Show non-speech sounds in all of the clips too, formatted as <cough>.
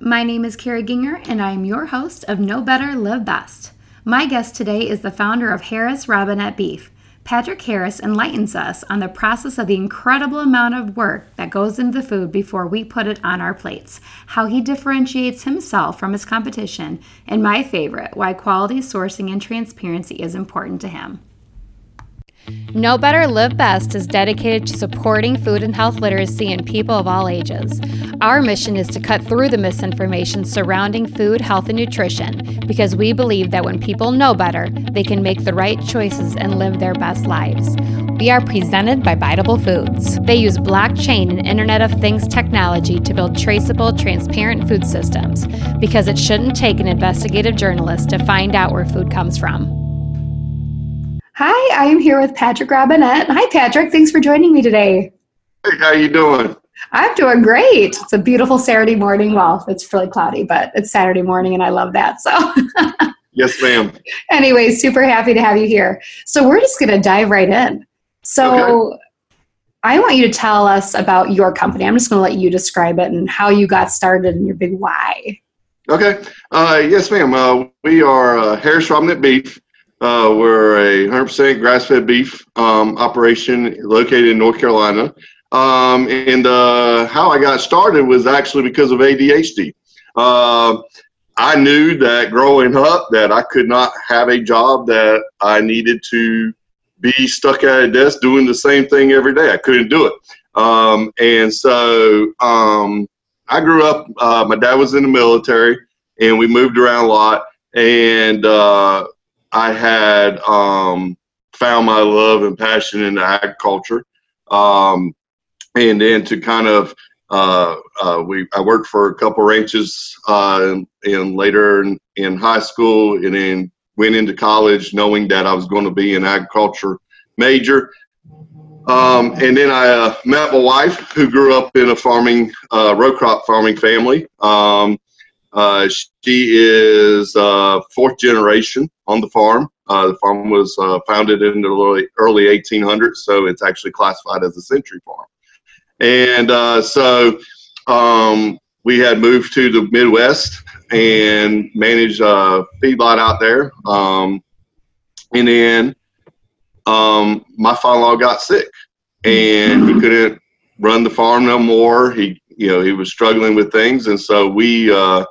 My name is Carrie Ginger, and I am your host of Know Better, Live Best. My guest today is the founder of Harris Robinette Beef. Patrick Harris enlightens us on the process of the incredible amount of work that goes into the food before we put it on our plates, how he differentiates himself from his competition, and my favorite, why quality sourcing and transparency is important to him. Know Better, Live Best is dedicated to supporting food and health literacy in people of all ages. Our mission is to cut through the misinformation surrounding food, health, and nutrition because we believe that when people know better, they can make the right choices and live their best lives. We are presented by Biteable Foods. They use blockchain and Internet of Things technology to build traceable, transparent food systems because it shouldn't take an investigative journalist to find out where food comes from. Hi, I am here with Patrick Robinette. Hi, Patrick. Thanks for joining me today. Hey, how you doing? I'm doing great. It's a beautiful Saturday morning. Well, it's really cloudy, but it's Saturday morning, and I love that. So. <laughs> yes, ma'am. Anyway, super happy to have you here. So we're just going to dive right in. So. Okay. I want you to tell us about your company. I'm just going to let you describe it and how you got started and your big why. Okay. Uh, yes, ma'am. Uh, we are uh, Harris Robinette Beef. Uh, we're a 100% grass-fed beef um, operation located in North Carolina. Um, and uh, how I got started was actually because of ADHD. Uh, I knew that growing up that I could not have a job that I needed to be stuck at a desk doing the same thing every day. I couldn't do it. Um, and so um, I grew up, uh, my dad was in the military and we moved around a lot. And uh, I had um, found my love and passion in agriculture. Um, and then to kind of uh, uh, we I worked for a couple ranches uh, and later in, in, high school and then went into college knowing that I was going to be an agriculture major. Um, and then I uh, met my wife who grew up in a farming uh, row crop farming family. Um, uh, she is uh, fourth generation on the farm. Uh, the farm was uh, founded in the early, early 1800s, so it's actually classified as a century farm. And uh, so um, we had moved to the Midwest and managed a feedlot out there. Um, and then um, my father-in-law got sick, and he couldn't run the farm no more. He, you know, he was struggling with things, and so we uh,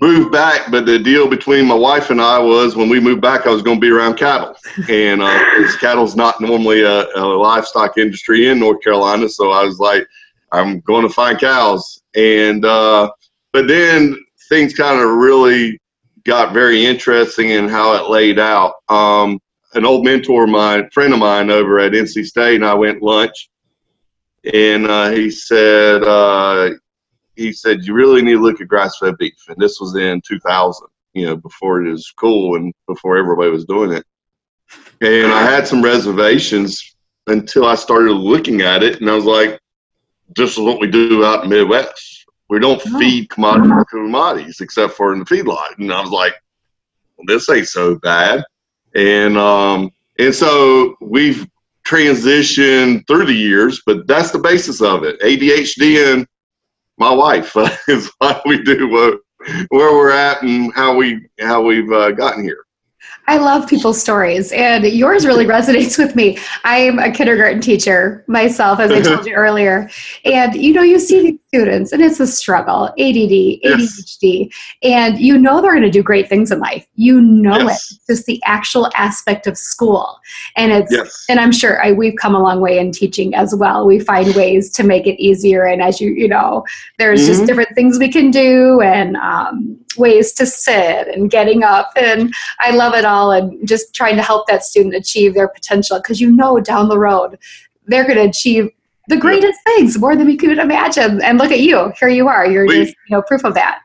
moved back, but the deal between my wife and I was when we moved back, I was going to be around cattle, <laughs> and uh, cattle's not normally a, a, livestock industry in North Carolina, so I was like, I'm going to find cows, and uh, but then things kind of really got very interesting in how it laid out. Um, an old mentor of mine, friend of mine over at NC State, and I went lunch, and uh, he said, uh, he said you really need to look at grass-fed beef, and this was in 2000, you know, before it was cool and before everybody was doing it. And I had some reservations until I started looking at it, and I was like, "This is what we do out in the Midwest. We don't oh. feed commodity commodities except for in the feedlot." And I was like, well, "This ain't so bad." And um, and so we've transitioned through the years, but that's the basis of it. ADHD and my wife <laughs> is why we do what, where we're at and how we how we've uh, gotten here. I love people's stories, and yours really <laughs> resonates with me. I'm a kindergarten teacher myself, as I told you <laughs> earlier. And you know, you see these students, and it's a struggle ADD, ADHD, yes. and you know they're going to do great things in life. You know yes. it, just the actual aspect of school. And it's, yes. and I'm sure I, we've come a long way in teaching as well. We find ways to make it easier. And as you, you know, there's mm-hmm. just different things we can do, and um, ways to sit and getting up. And I love it all and just trying to help that student achieve their potential because you know down the road they're going to achieve the greatest things more than we could imagine. And look at you. Here you are. You're we, just, you know, proof of that.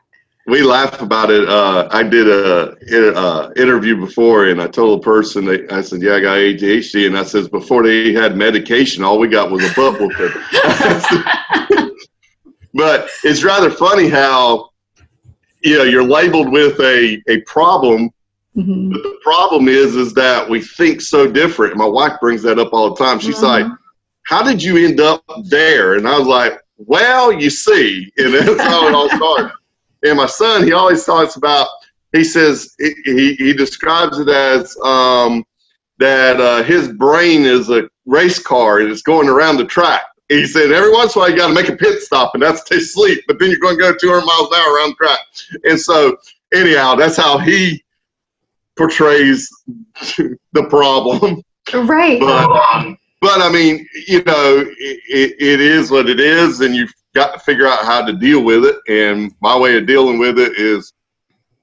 We laugh about it. Uh, I did a, a, uh, interview before, and I told a person that I said, "Yeah, I got ADHD," and I says, "Before they had medication, all we got was a butt whooping." <laughs> <laughs> but it's rather funny how you know you're labeled with a a problem mm-hmm. but the problem is is that we think so different my wife brings that up all the time she's mm-hmm. like how did you end up there and i was like well you see <laughs> and that's how it all started and my son, he always talks about. He says he he describes it as um, that uh, his brain is a race car and it's going around the track. He said every once in a while you got to make a pit stop and that's to sleep, but then you're going to go 200 miles an hour around the track. And so anyhow, that's how he portrays <laughs> the problem. Right. But, um, but I mean, you know, it, it is what it is, and you've got to figure out how to deal with it. And my way of dealing with it is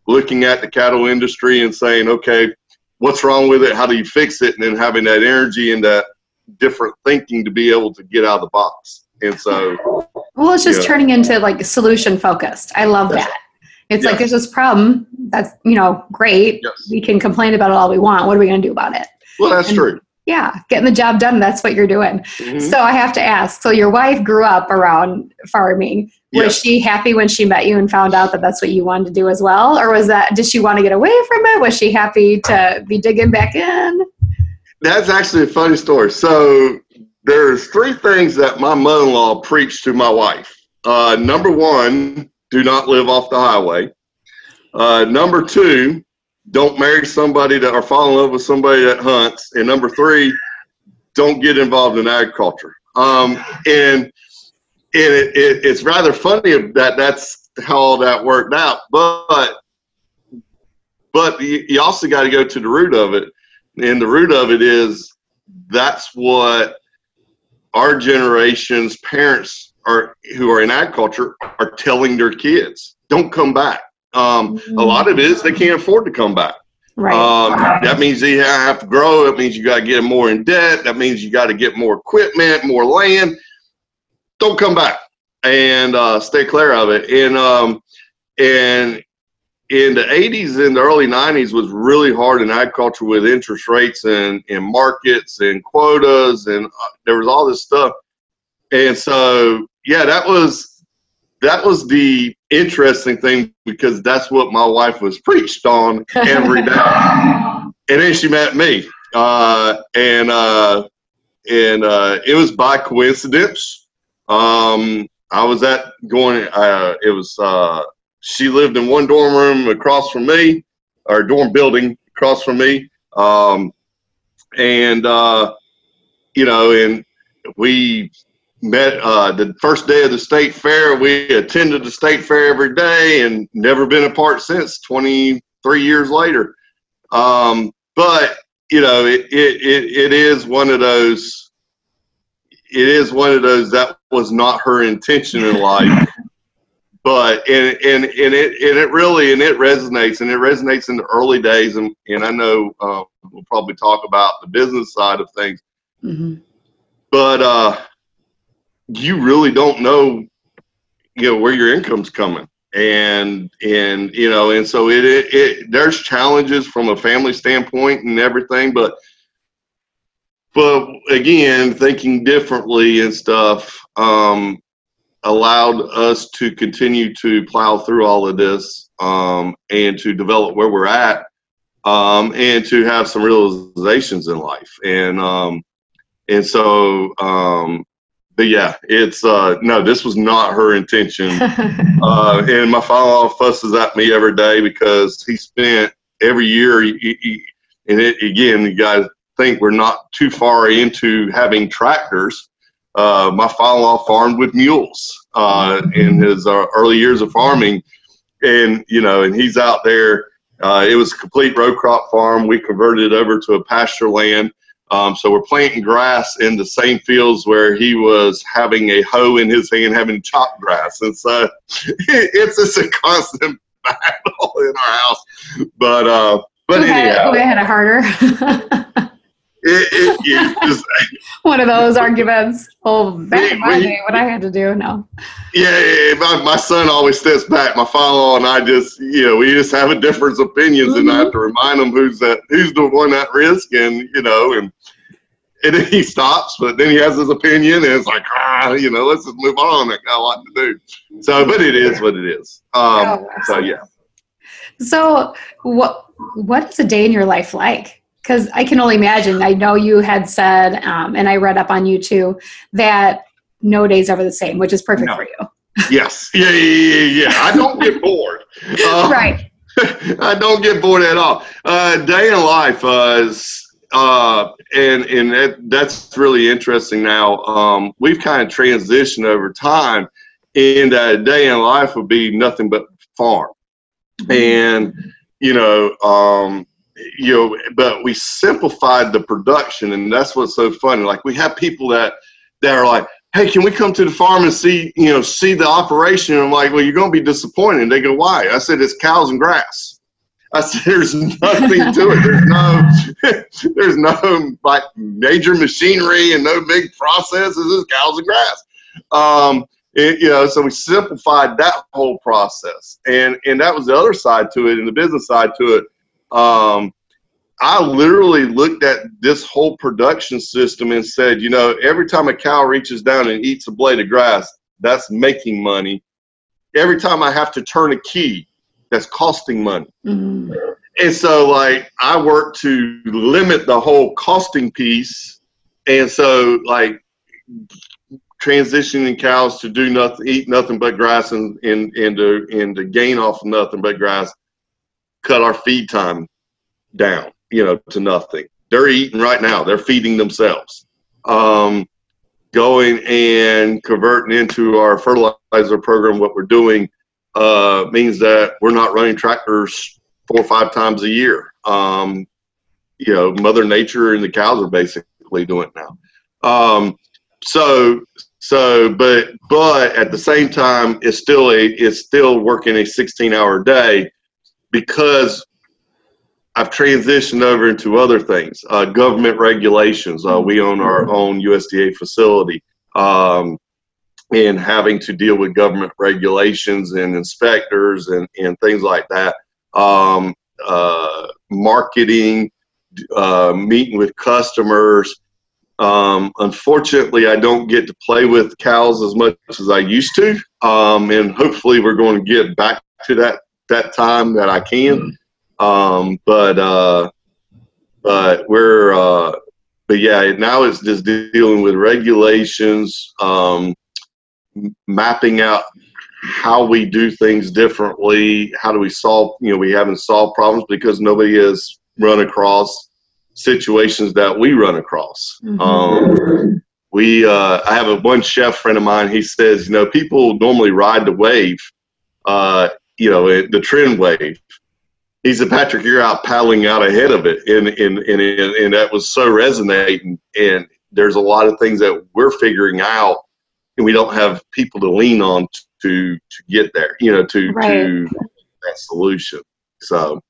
looking at the cattle industry and saying, okay, what's wrong with it? How do you fix it? And then having that energy and that different thinking to be able to get out of the box. And so, well, it's just turning into like solution focused. I love that. It's yes. like there's this problem that's you know great. Yes. We can complain about it all we want. What are we going to do about it? Well, that's and, true. Yeah, getting the job done. That's what you're doing. Mm-hmm. So I have to ask. So your wife grew up around farming. Was yes. she happy when she met you and found out that that's what you wanted to do as well, or was that did she want to get away from it? Was she happy to be digging back in? That's actually a funny story. So there's three things that my mother-in-law preached to my wife. Uh, number one, do not live off the highway. Uh, number two, don't marry somebody that or fall in love with somebody that hunts. And number three, don't get involved in agriculture. Um, and and it, it, it's rather funny that that's how all that worked out. But but you, you also got to go to the root of it, and the root of it is that's what our generation's parents are who are in agriculture are telling their kids don't come back. Um, mm-hmm. a lot of it is they can't afford to come back. Right. Um, that means they have to grow. It means you got to get more in debt. That means you got to get more equipment more land. Don't come back and uh, stay clear of it. And um, and in the 80s and the early 90s was really hard in agriculture with interest rates and, and markets and quotas and uh, there was all this stuff and so yeah, that was that was the interesting thing because that's what my wife was preached on every day. <laughs> and then she met me, uh, and uh, and uh, it was by coincidence. Um, I was at going. Uh, it was uh, she lived in one dorm room across from me, or dorm building across from me, um, and uh, you know, and we met uh, the first day of the state fair. We attended the state fair every day and never been apart since 23 years later. Um, but you know, it, it, it, it is one of those, it is one of those that was not her intention in life. But and and and it and it really and it resonates and it resonates in the early days and and I know uh, we'll probably talk about the business side of things. Mm-hmm. But uh, you really don't know, you know, where your income's coming. And, and, you know, and so it, it, it there's challenges from a family standpoint and everything, but, but again, thinking differently and stuff, um, allowed us to continue to plow through all of this um, and to develop where we're at um, and to have some realizations in life and um, and so um, but yeah, it's uh, no, this was not her intention. <laughs> uh, and my father-in-law fusses at me every day because he spent every year. He, he, and it, again, you guys think we're not too far into having tractors. Uh, my father-in-law farmed with mules uh, in his uh, early years of farming, and you know, and he's out there. Uh, it was a complete row crop farm. We converted it over to a pasture land um, so we're planting grass in the same fields where he was having a hoe in his hand, having chopped grass, and so <laughs> it's just a constant <laughs> battle in our house. But uh, but who anyhow, had, who had it harder? <laughs> it, it, it <laughs> One of those arguments. Oh, back in my day, what I had to do, no. Yeah, yeah my, my son always steps back. My father and I just, you know, we just have a difference of opinions, mm-hmm. and I have to remind him who's that, who's the one at risk, and you know, and and then he stops, but then he has his opinion, and it's like, ah, you know, let's just move on. I got a lot to do. So, but it is what it is. Um, oh, so yeah. So, what what is a day in your life like? Because I can only imagine. I know you had said, um, and I read up on you too, that no days ever the same, which is perfect no. for you. yes, yeah, yeah, yeah, yeah. I don't get bored. Uh, <laughs> right. <laughs> I don't get bored at all. Uh, day in life uh, is, uh, and and that, that's really interesting. Now um, we've kind of transitioned over time, and a day in life would be nothing but farm, mm-hmm. and you know, um, you know, but we simplified the production, and that's what's so funny. Like we have people that that are like, hey, can we come to the farm and see, you know, see the operation? And I'm like, well, you're going to be disappointed. They go, why? I said, it's cows and grass. I said, there's nothing to it. There's no, <laughs> there's no like major machinery and no big processes. It's cows and grass. Um, it, you know, so we simplified that whole process, and and that was the other side to it, and the business side to it. Um, I literally looked at this whole production system and said, you know, every time a cow reaches down and eats a blade of grass, that's making money. Every time I have to turn a key, that's costing money. Mm-hmm. And so, like, I work to limit the whole costing piece. And so, like, transitioning cows to do nothing, eat nothing but grass and, and, and, to, and to gain off of nothing but grass, cut our feed time down you know, to nothing. They're eating right now. They're feeding themselves. Um, going and converting into our fertilizer program, what we're doing uh, means that we're not running tractors four or five times a year. Um, you know, Mother Nature and the cows are basically doing it now. Um, so, so, but, but at the same time, it's still a, it's still working a 16 hour day because I've transitioned over into other things, uh, government regulations. Uh, we own our own USDA facility, um, and having to deal with government regulations and inspectors and, and things like that. Um, uh, marketing, uh, meeting with customers. Um, unfortunately, I don't get to play with cows as much as I used to, um, and hopefully, we're going to get back to that that time that I can. Um, but uh, but we're uh, but yeah, now it's just dealing with regulations, um, mapping out how we do things differently. How do we solve? You know, we haven't solved problems because nobody has run across situations that we run across. Mm-hmm. Um, we uh, I have a one chef friend of mine. He says, you know, people normally ride the wave, uh, you know, the trend wave, he said, Patrick, you're out paddling out ahead of it. And, and, and, and that was so resonating. And there's a lot of things that we're figuring out and we don't have people to lean on to, to get there, you know, to, right. to that solution. So,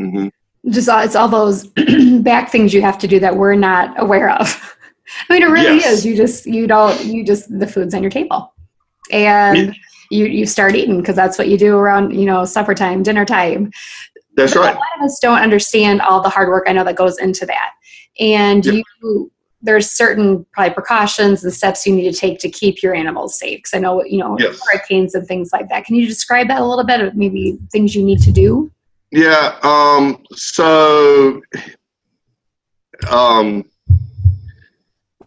mm-hmm. just, uh, it's all those <clears throat> back things you have to do that we're not aware of. <laughs> I mean, it really yes. is. You just, you don't, you just, the food's on your table and you, you start eating because that's what you do around, you know, supper time, dinner time. That's but right. A lot of us don't understand all the hard work I know that goes into that. And yep. you there's certain probably precautions and steps you need to take to keep your animals safe. Because I know you know yes. hurricanes and things like that. Can you describe that a little bit? Of maybe things you need to do. Yeah. Um, so, um,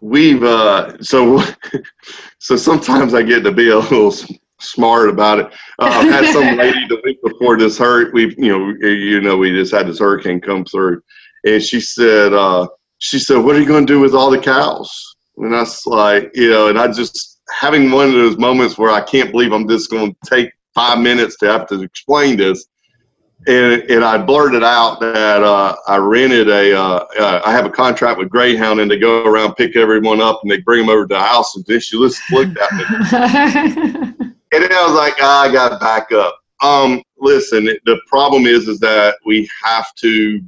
we've uh, so <laughs> so sometimes I get to be a little smart about it. Uh, had some <laughs> lady the week before this hurt. We, you know, you know, we just had this hurricane come through, and she said, uh, she said, "What are you going to do with all the cows?" And I was like, you know, and I just having one of those moments where I can't believe I'm just going to take five minutes to have to explain this. And, and I blurted out that uh, I rented a. Uh, uh, I have a contract with Greyhound, and they go around pick everyone up, and they bring them over to the house. And then she just looked at me. <laughs> And then I was like, ah, I got to back up. Um, listen, the problem is, is that we have to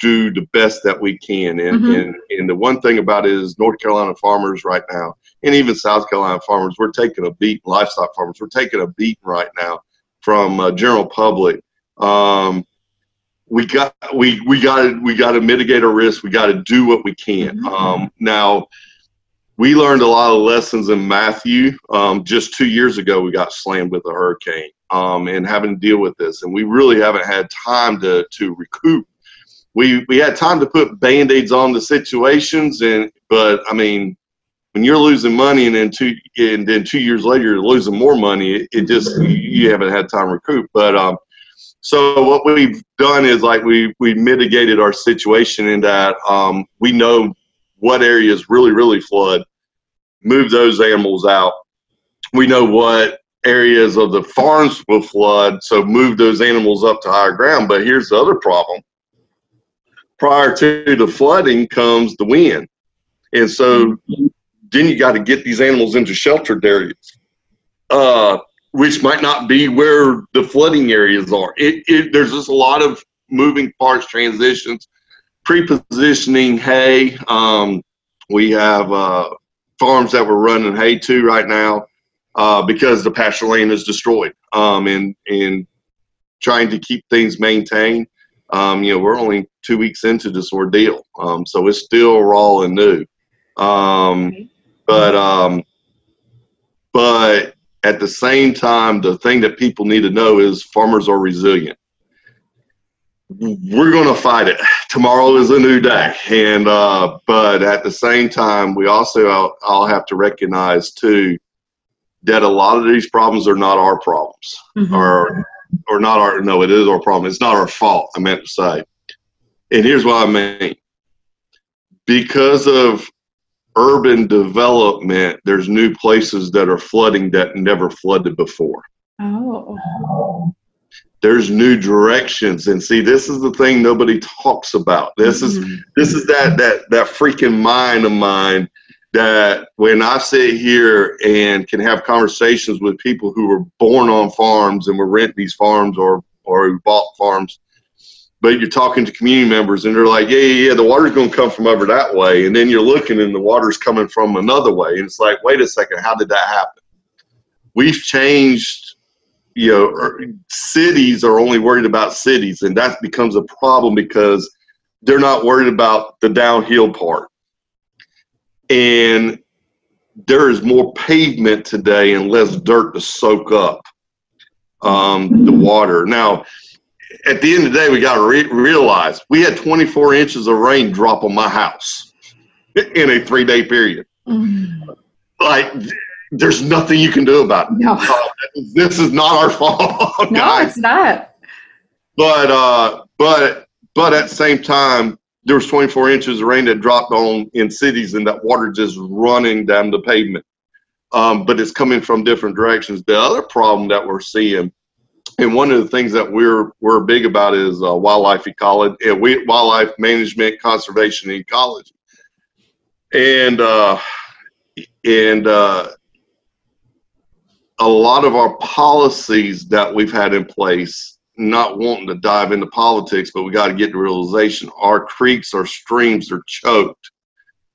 do the best that we can. And, mm-hmm. and, and the one thing about it is North Carolina farmers right now, and even South Carolina farmers, we're taking a beat, livestock farmers, we're taking a beat right now from uh, general public. Um, we got we we got to we got to mitigate our risk. We got to do what we can. Mm-hmm. Um, now, we learned a lot of lessons in Matthew. Um, just two years ago, we got slammed with a hurricane um, and having to deal with this, and we really haven't had time to to recoup. We we had time to put band aids on the situations, and but I mean, when you're losing money and then two and then two years later you're losing more money, it, it just you haven't had time to recoup. But um, so what we've done is like we we mitigated our situation in that um, we know what areas really really flood, move those animals out. We know what areas of the farms will flood, so move those animals up to higher ground. But here's the other problem: prior to the flooding comes the wind, and so then you got to get these animals into sheltered areas. Uh, which might not be where the flooding areas are. It, it, there's just a lot of moving parts, transitions, pre-positioning hay. Um, we have uh, farms that we're running hay to right now uh, because the pasture land is destroyed, um, and and trying to keep things maintained. Um, you know, we're only two weeks into this ordeal, um, so it's still raw and new. Um, but um, but at the same time, the thing that people need to know is farmers are resilient. We're going to fight it. Tomorrow is a new day, and uh, but at the same time, we also I'll, I'll, have to recognize too that a lot of these problems are not our problems, mm-hmm. or or not our no, it is our problem. It's not our fault. I meant to say, and here's what I mean. Because of urban development, there's new places that are flooding that never flooded before. Oh. There's new directions, and see, this is the thing nobody talks about. This mm-hmm. is this is that that that freaking mind of mine that when I sit here and can have conversations with people who were born on farms and were rent these farms or or who bought farms but you're talking to community members and they're like, yeah, yeah, yeah, the water's going to come from over that way. And then you're looking and the water's coming from another way. And it's like, wait a second, how did that happen? We've changed, you know, er, cities are only worried about cities. And that becomes a problem because they're not worried about the downhill part. And there is more pavement today and less dirt to soak up um, the water. Now, at the end of the day, we got to re- realize we had 24 inches of rain drop on my house <laughs> in a three day period. Mm-hmm. Like, there's nothing you can do about it. No. <laughs> Uh, this is not our fault. <laughs> no, guys. it's not. But uh, but but at the same time, there was 24 inches of rain that dropped on in cities, and that water just running down the pavement. Um, but it's coming from different directions. The other problem that we're seeing and one of the things that we're we're big about is uh, wildlife ecology, uh, we, wildlife management, conservation, and ecology. And uh, and uh, a lot of our policies that we've had in place, not wanting to dive into politics, but we got to get the realization: our creeks, our streams are choked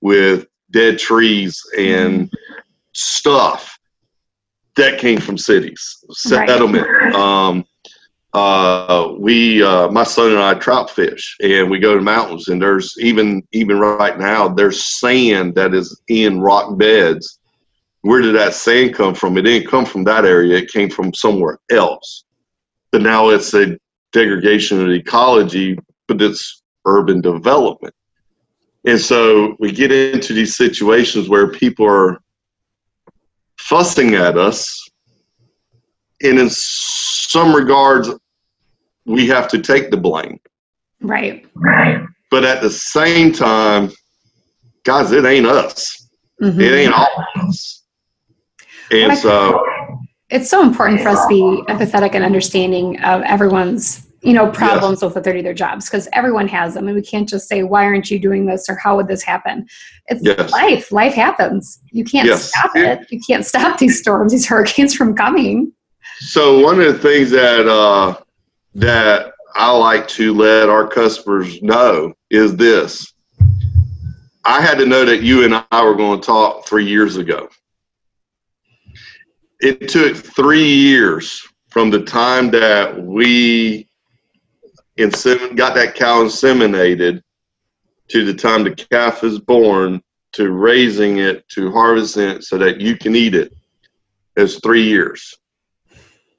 with dead trees and mm-hmm. stuff that came from cities, settlement. Right. <laughs> Um, uh, we, uh, my son and I trout fish, and we go to mountains, and there's even even right now there's sand that is in rock beds. Where did that sand come from? It didn't come from that area. It came from somewhere else. But now it's a degradation of ecology, but it's urban development. And so we get into these situations where people are fussing at us. And in some regards, we have to take the blame. Right. Right. But at the same time, guys, it ain't us. Mm-hmm. It ain't all of us. And so it's so important for us to be empathetic and understanding of everyone's you know problems yes. with what they do their jobs because everyone has them. And we can't just say why aren't you doing this or how would this happen? It's yes. life. Life happens. You can't yes. stop it. You can't stop <laughs> these storms these hurricanes from coming. So one of the things that uh, that i like to let our customers know is this. I had to know that you and i were going to talk three years ago it took three years from the time that we insemin- got that cow inseminated to the time the calf is born to raising it to harvesting it so that you can eat it. it is three years.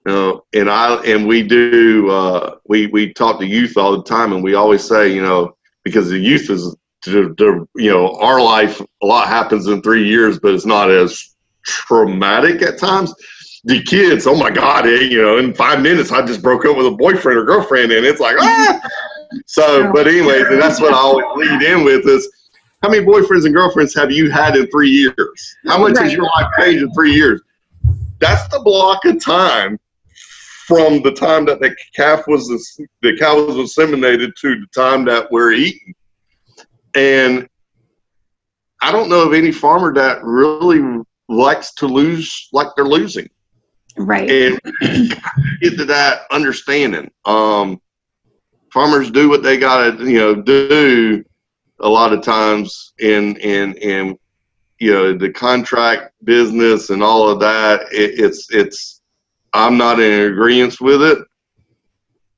Know, and I and we do uh, we we talk to youth all the time, and we always say, you know, because the youth is to, you know, our life, a lot happens in three years, but it's not as traumatic at times. The kids, oh my God, hey, you know, in five minutes, I just broke up with a boyfriend or girlfriend, and it's like, ah. So, but anyways, and that's what I always lead in with is, how many boyfriends and girlfriends have you had in three years? How much right. has your life changed in three years? That's the block of time from the time that the calf was the cow was inseminated to the time that we're eating. And I don't know of any farmer that really likes to lose like they're losing. Right. And get to that understanding. Um, farmers do what they got to, you know, do a lot of times in, in, in, you know, the contract business and all of that. It, it's, it's, I'm not in agreement with it,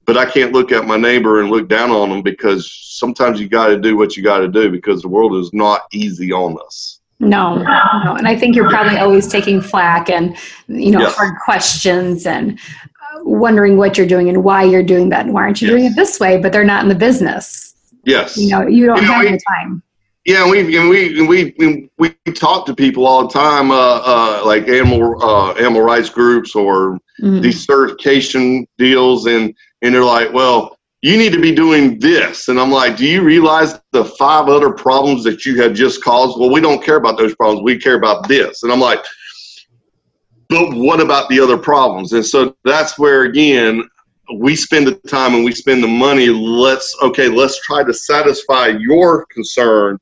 but I can't look at my neighbor and look down on them because sometimes you got to do what you got to do because the world is not easy on us. No, no, and I think you're probably always taking flack and you know yes. hard questions and uh, wondering what you're doing and why you're doing that and why aren't you yes. doing it this way? But they're not in the business. Yes, you know you don't you know, have the time. Yeah, we and we and we and we talk to people all the time, uh, uh, like animal uh, animal rights groups or mm-hmm. these certification deals, and and they're like, well, you need to be doing this, and I'm like, do you realize the five other problems that you have just caused? Well, we don't care about those problems. We care about this, and I'm like, but what about the other problems? And so that's where again we spend the time and we spend the money. Let's okay, let's try to satisfy your concern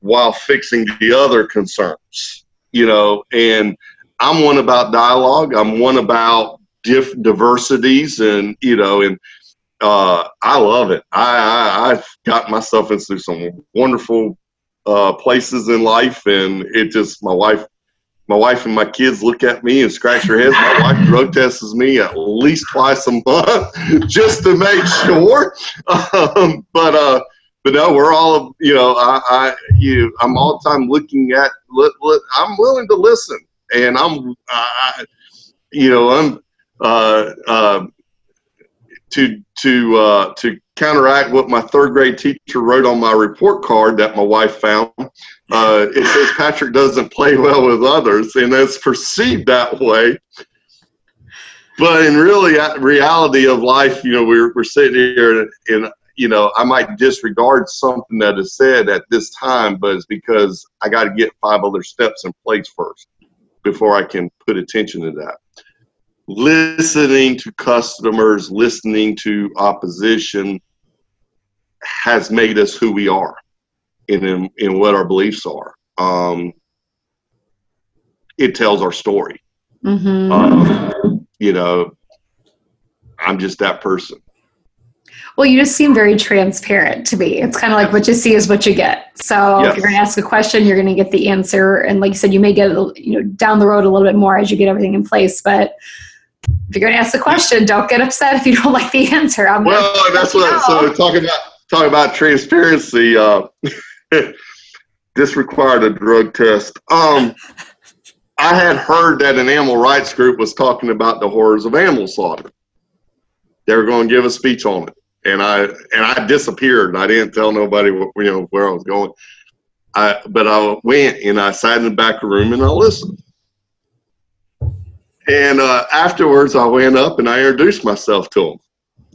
while fixing the other concerns, you know, and I'm one about dialogue. I'm one about diff diversities and, you know, and, uh, I love it. I, I, have got myself into some wonderful, uh, places in life and it just, my wife, my wife and my kids look at me and scratch their heads. My wife drug tests me at least twice a month <laughs> just to make sure. <laughs> Um, but, uh, but no, we're all you know. I, I you, I'm all the time looking at. I'm willing to listen, and I'm, I, you know, I'm uh, uh, to to uh, to counteract what my third grade teacher wrote on my report card that my wife found. Uh, it says Patrick doesn't play well with others, and that's perceived that way. But in really reality of life, you know, we're we're sitting here and you know, I might disregard something that is said at this time, but it's because I got to get five other steps in place first before I can put attention to that. Listening to customers, listening to opposition has made us who we are and in, in what our beliefs are. Um, it tells our story. Mm-hmm. Um, you know, I'm just that person. Well, you just seem very transparent to me. It's kind of like what you see is what you get. So yes. if you're going to ask a question, you're going to get the answer. And like you said, you may get you know down the road a little bit more as you get everything in place. But if you're going to ask the question, don't get upset if you don't <laughs> like the answer. I'm well, that's what. So talking about talking about transparency. Uh, <laughs> this required a drug test. Um, I had heard that an animal rights group was talking about the horrors of animal slaughter. They were going to give a speech on it and I and I disappeared. I didn't tell nobody what, you know where I was going. I but I went and I sat in the back room and I listened. And uh, afterwards, I went up and I introduced myself to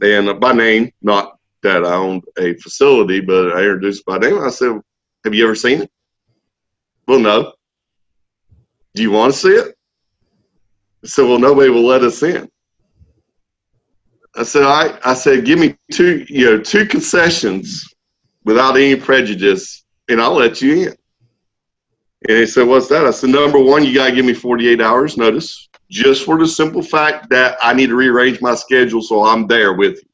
them, and by name, not that I owned a facility, but I introduced by name. I said, "Have you ever seen it?" Well, no. Do you want to see it? I said, "Well, nobody will let us in." I said, I, I said, give me two, you know, two concessions without any prejudice, and I'll let you in. And he said, what's that? I said, number one, you got to give me 48 hours notice, just for the simple fact that I need to rearrange my schedule so I'm there with you.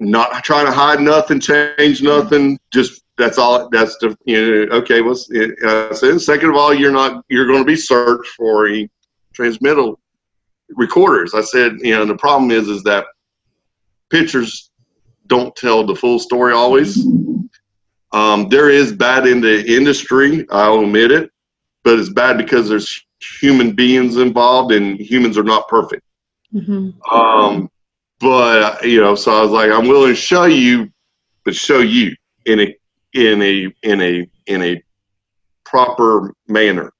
Not trying to hide nothing, change nothing. Just that's all. That's the you know. Okay, what's I said? Second of all, you're not. You're going to be searched for a transmittal recorders. I said, you know, the problem is is that pictures don't tell the full story always. Um, there is bad in the industry. I'll admit it, but it's bad because there's human beings involved, and humans are not perfect. Mm-hmm. Um, but you know, so I was like, I'm willing to show you, but show you, in a in a in a in a proper manner.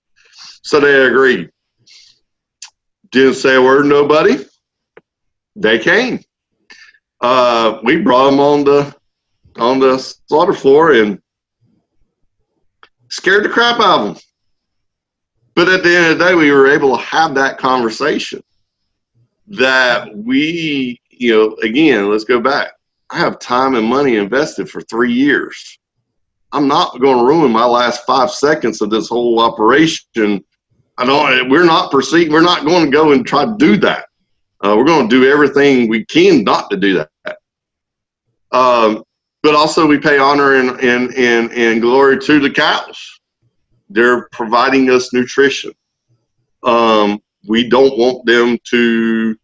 So they agreed. Didn't say a word, nobody. They came. Uh, we brought them on the on the slaughter floor and scared the crap out of them. But at the end of the day, we were able to have that conversation that we, you know, again, let's go back. I have time and money invested for three years. I'm not going to ruin my last five seconds of this whole operation. I don't. We're not proceeding. We're not going to go and try to do that. Uh, we're going to do everything we can not to do that. Um, but also, we pay honor and, and and and glory to the cows. They're providing us nutrition. Um, we don't want them to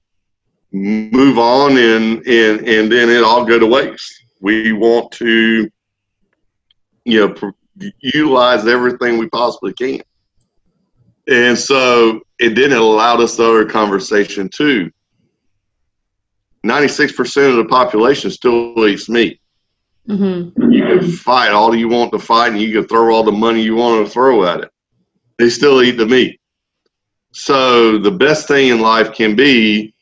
move on and and and then it all go to waste. We want to, you know, utilize everything we possibly can. And so it didn't allow us to have a conversation too. 96% of the population still eats meat. Mm-hmm. You can fight all you want to fight, and you can throw all the money you want to throw at it. They still eat the meat. So the best thing in life can be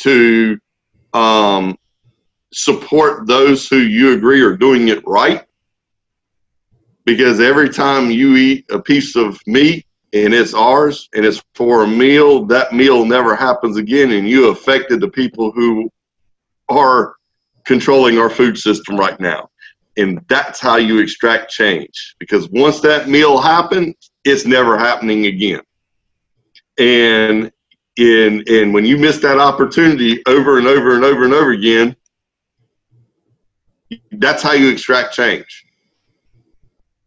to um, support those who you agree are doing it right. Because every time you eat a piece of meat and it's ours and it's for a meal, that meal never happens again, and you affected the people who are controlling our food system right now. And that's how you extract change. Because once that meal happened, it's never happening again. And in and when you miss that opportunity over and over and over and over again, that's how you extract change.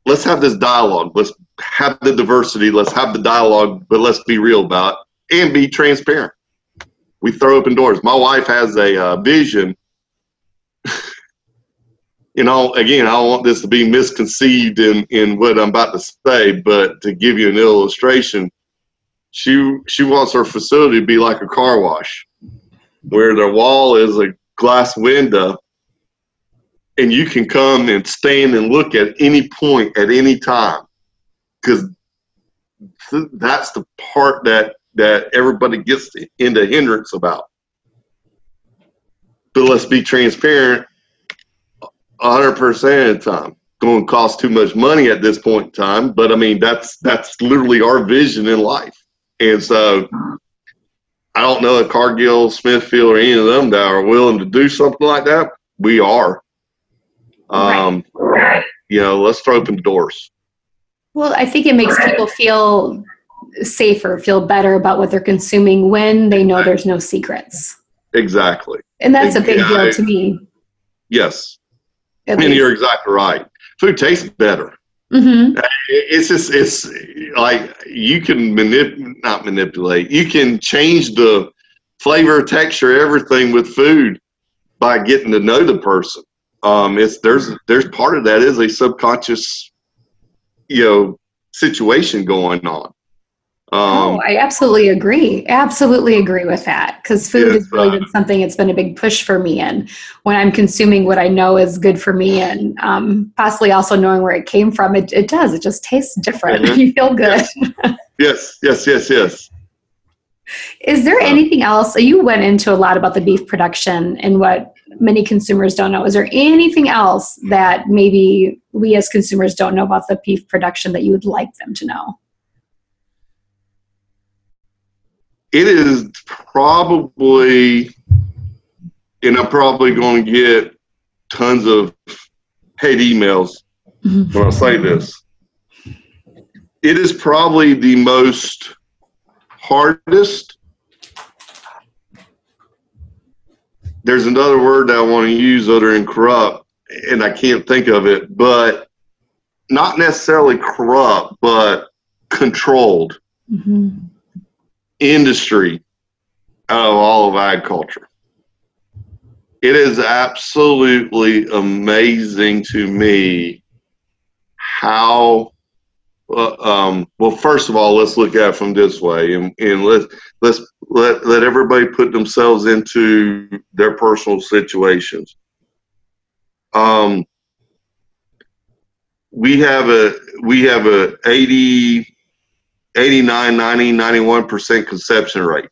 Let's have this dialogue. Let's have the diversity. Let's have the dialogue, but let's be real about it and be transparent. We throw open doors. My wife has a uh, vision <laughs> you know, again, I don't want this to be misconceived in, in what I'm about to say, but to give you an illustration, she she wants her facility to be like a car wash, where the wall is a glass window, and you can come and stand and look at any point at any time, because that's the part that that everybody gets into hindrance about. But let's be transparent 100% of the time. Going to cost too much money at this point in time, but I mean that's that's literally our vision in life. And so I don't know if Cargill, Smithfield, or any of them that are willing to do something like that. We are. Um, you know, let's throw open the doors. Well, I think it makes people feel safer, feel better about what they're consuming when they know there's no secrets. Exactly. And that's a big deal to me. Yes. I mean, you're exactly right. Food tastes better. Mm-hmm. It's just it's like you can manip not manipulate. You can change the flavor, texture, everything with food by getting to know the person. Um, it's there's there's part of that is a subconscious, you know, situation going on. Um, oh, I absolutely agree. Absolutely agree with that because food has really uh, been something that's been a big push for me. And when I'm consuming what I know is good for me and um, possibly also knowing where it came from, it, it does. It just tastes different. Mm-hmm. <laughs> you feel good. yes, yes, yes, yes. Is there uh, anything else? You went into a lot about the beef production and what many consumers don't know. Is there anything else that maybe we as consumers don't know about the beef production that you would like them to know? It is probably, and I'm probably going to get tons of hate emails when I say this. It is probably the most hardest. There's another word that I want to use other than corrupt, and I can't think of it, but not necessarily corrupt, but controlled. Mm-hmm industry out of all of agriculture. It is absolutely amazing to me how. Uh, um, well, first of all, let's look at it from this way, and, and let's let's let let everybody put themselves into their personal situations. Um, we have a we have a 80 89 90 91% conception rate.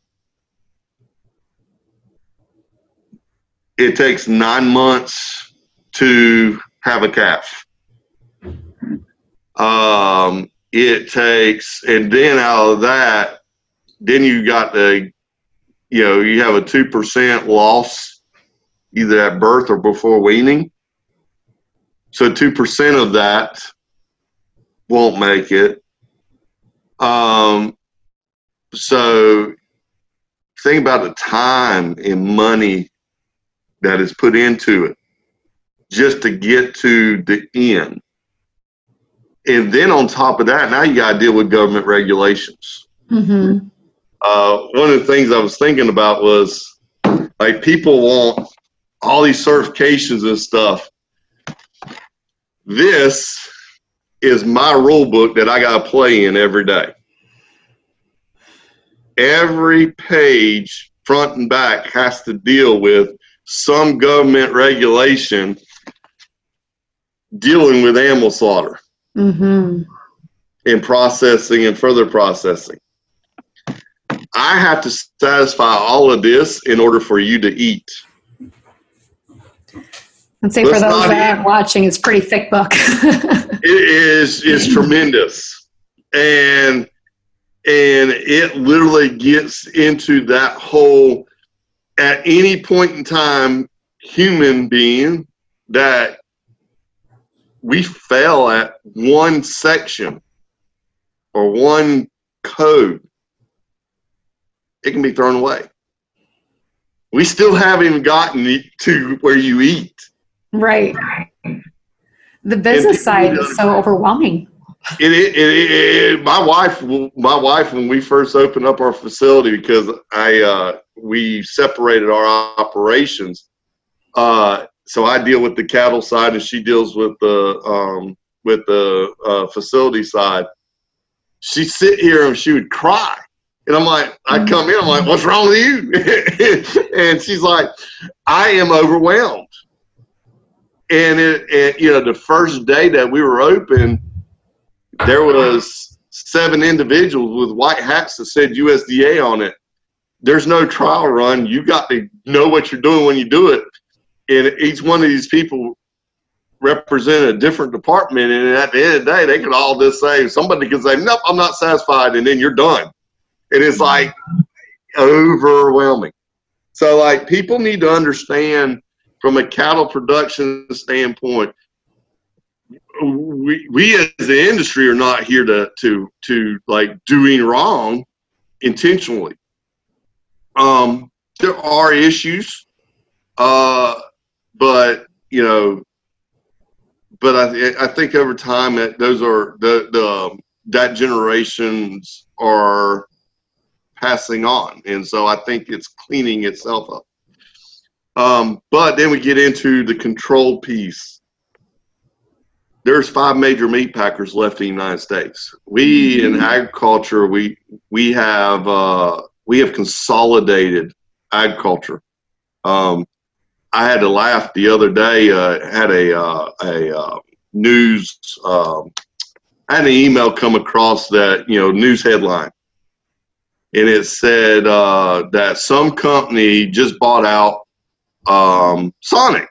It takes nine months to have a calf. Um, it takes and then out of that then you got the you know you have a 2% loss either at birth or before weaning. So 2% of that won't make it. Um, so think about the time and money that is put into it just to get to the end. And then on top of that, now you got to deal with government regulations. Mm-hmm. Uh, one of the things I was thinking about was like people want all these certifications and stuff this is my rule book that I got to play in every day. Every page, front and back, has to deal with some government regulation dealing with animal slaughter mm-hmm. and processing and further processing. I have to satisfy all of this in order for you to eat. And say for those that aren't watching, it's pretty thick book. <laughs> it is it's tremendous. And and it literally gets into that whole at any point in time human being that we fail at one section or one code, it can be thrown away. We still haven't gotten to where you eat. Right. The business side is so overwhelming. It, it, it, it, my wife, my wife, when we first opened up our facility, because I uh, we separated our operations. Uh, so I deal with the cattle side, and she deals with the um, with the uh, facility side. She'd sit here and she would cry, and I'm like, I come in, I'm like, what's wrong with you? <laughs> and she's like, I am overwhelmed and it, it, you know the first day that we were open there was seven individuals with white hats that said usda on it. There's no trial run. You got to know what you're doing when you do it. And each one of these people represent a different department. And at the end of the day they could all just say somebody could say nope i'm not satisfied and then you're done. And it's like overwhelming. So like people need to understand from a cattle production standpoint, we, we as the industry are not here to to to like doing wrong intentionally. Um, there are issues, uh, but you know, but I I think over time that those are the the that generations are passing on, and so I think it's cleaning itself up. Um, but then we get into the control piece. There's five major meat packers left in the United States. We in mm-hmm. agriculture, we we have uh, we have consolidated agriculture. Um, I had to laugh the other day. Uh, had a uh, a uh, news. Um, I had an email come across that you know news headline, and it said uh, that some company just bought out um, Sonic.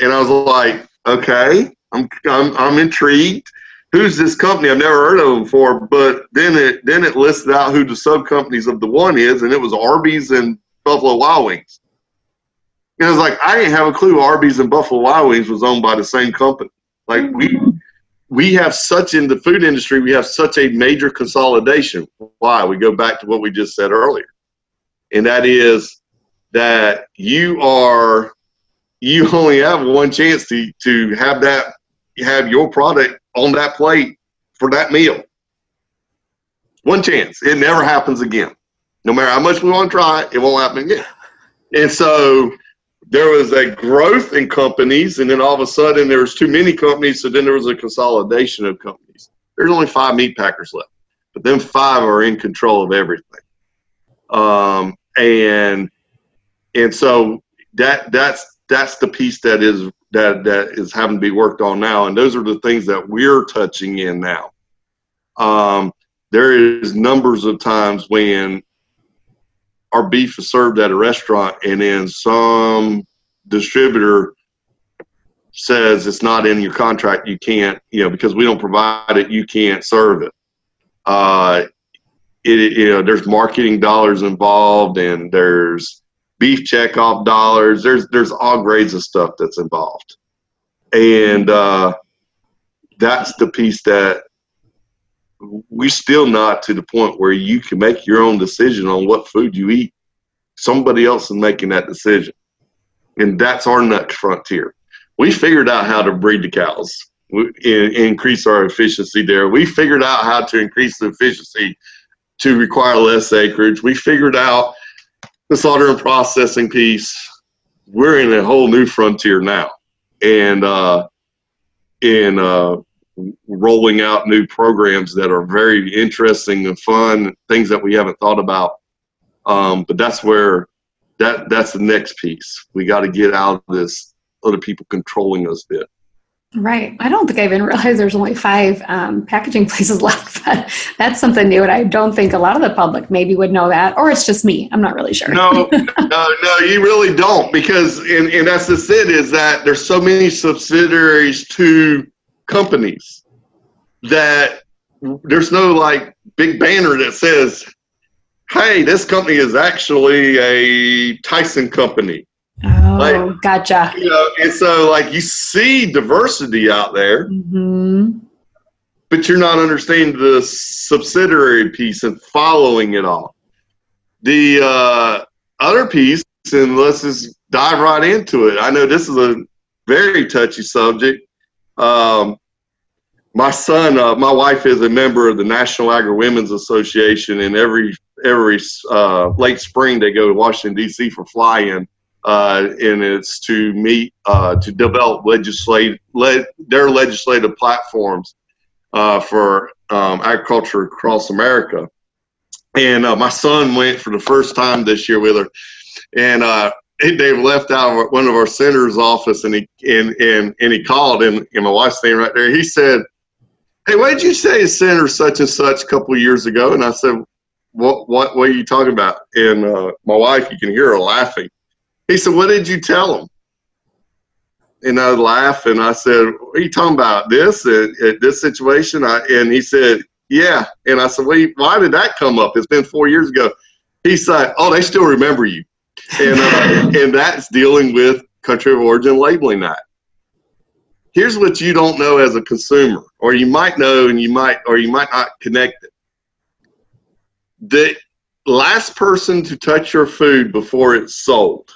And I was like, okay, I'm, I'm, I'm intrigued. Who's this company? I've never heard of them before. But then it then it listed out who the sub companies of the one is, and it was Arby's and Buffalo Wild Wings. And I was like, I didn't have a clue Arby's and Buffalo Wild Wings was owned by the same company. Like we we have such in the food industry, we have such a major consolidation. Why? We go back to what we just said earlier. And that is that you are you <laughs> only have one chance to to have that have your product on that plate for that meal. One chance. It never happens again. No matter how much we want to try, it won't happen again. And so there was a growth in companies, and then all of a sudden there was too many companies, so then there was a consolidation of companies. There's only five meat packers left, but then five are in control of everything. Um, and and so that that's that's the piece that is that that is having to be worked on now, and those are the things that we're touching in now. Um, there is numbers of times when our beef is served at a restaurant, and then some distributor says it's not in your contract, you can't, you know, because we don't provide it, you can't serve it. Uh, it, you know, there's marketing dollars involved, and there's beef checkoff dollars. There's there's all grades of stuff that's involved, and uh, that's the piece that we're still not to the point where you can make your own decision on what food you eat. Somebody else is making that decision, and that's our next frontier. We figured out how to breed the cows, increase our efficiency there. We figured out how to increase the efficiency to require less acreage. We figured out the slaughter and processing piece. We're in a whole new frontier now, and uh, in uh, rolling out new programs that are very interesting and fun, things that we haven't thought about. Um, but that's where that that's the next piece. We got to get out of this other people controlling us bit. Right. I don't think I even realized there's only five um, packaging <laughs> places left. But that's something new, and I don't think a lot of the public maybe would know that, or it's just me. I'm not really sure. No, <laughs> no, no, you really don't, because and, and that's just it. Is that there's so many subsidiaries to companies that there's no like big banner that says, "Hey, this company is actually a Tyson company." Oh, like, gotcha. You know, and so like you see diversity out there, mm-hmm. but you're not understanding the subsidiary piece and following it all. The uh, other piece, and let's just dive right into it. I know this is a very touchy subject. Um, my son, uh, my wife is a member of the National Agri Women's Association, and every every uh, late spring they go to Washington D.C. for fly-in uh, and it's to meet uh, to develop legislate le- their legislative platforms uh, for um, agriculture across America. And uh, my son went for the first time this year with her, and uh, Dave left out one of our senator's office, and he and and, and he called, and, and my wife's standing right there. He said, "Hey, what did you say, Senator such and such, a couple years ago?" And I said, "What what what are you talking about?" And uh, my wife, you can hear her laughing he said, What did you tell him? And I laughed and I said, What are you talking about? This, at, at this situation? I, and he said, Yeah. And I said, well, Why did that come up? It's been four years ago. He said, Oh, they still remember you. And, uh, <laughs> and that's dealing with country of origin labeling that. Here's what you don't know as a consumer, or you might know and you might, or you might not connect it. The last person to touch your food before it's sold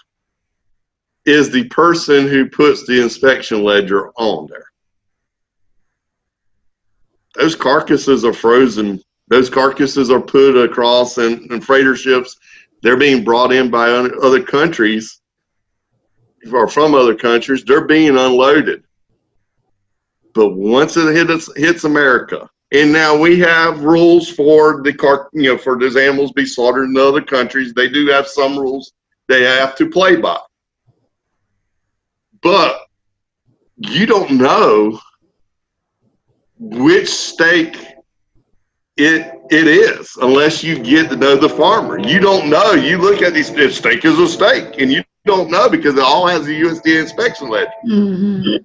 is the person who puts the inspection ledger on there. Those carcasses are frozen. Those carcasses are put across in, in freighter ships. They're being brought in by other countries or from other countries. They're being unloaded. But once it hits, hits America, and now we have rules for the car, you know, for those animals be slaughtered in other countries. They do have some rules they have to play by but you don't know which steak it it is unless you get to know the farmer. You don't know. You look at these if steak is a steak, and you don't know because it all has a USDA inspection ledger. Mm-hmm.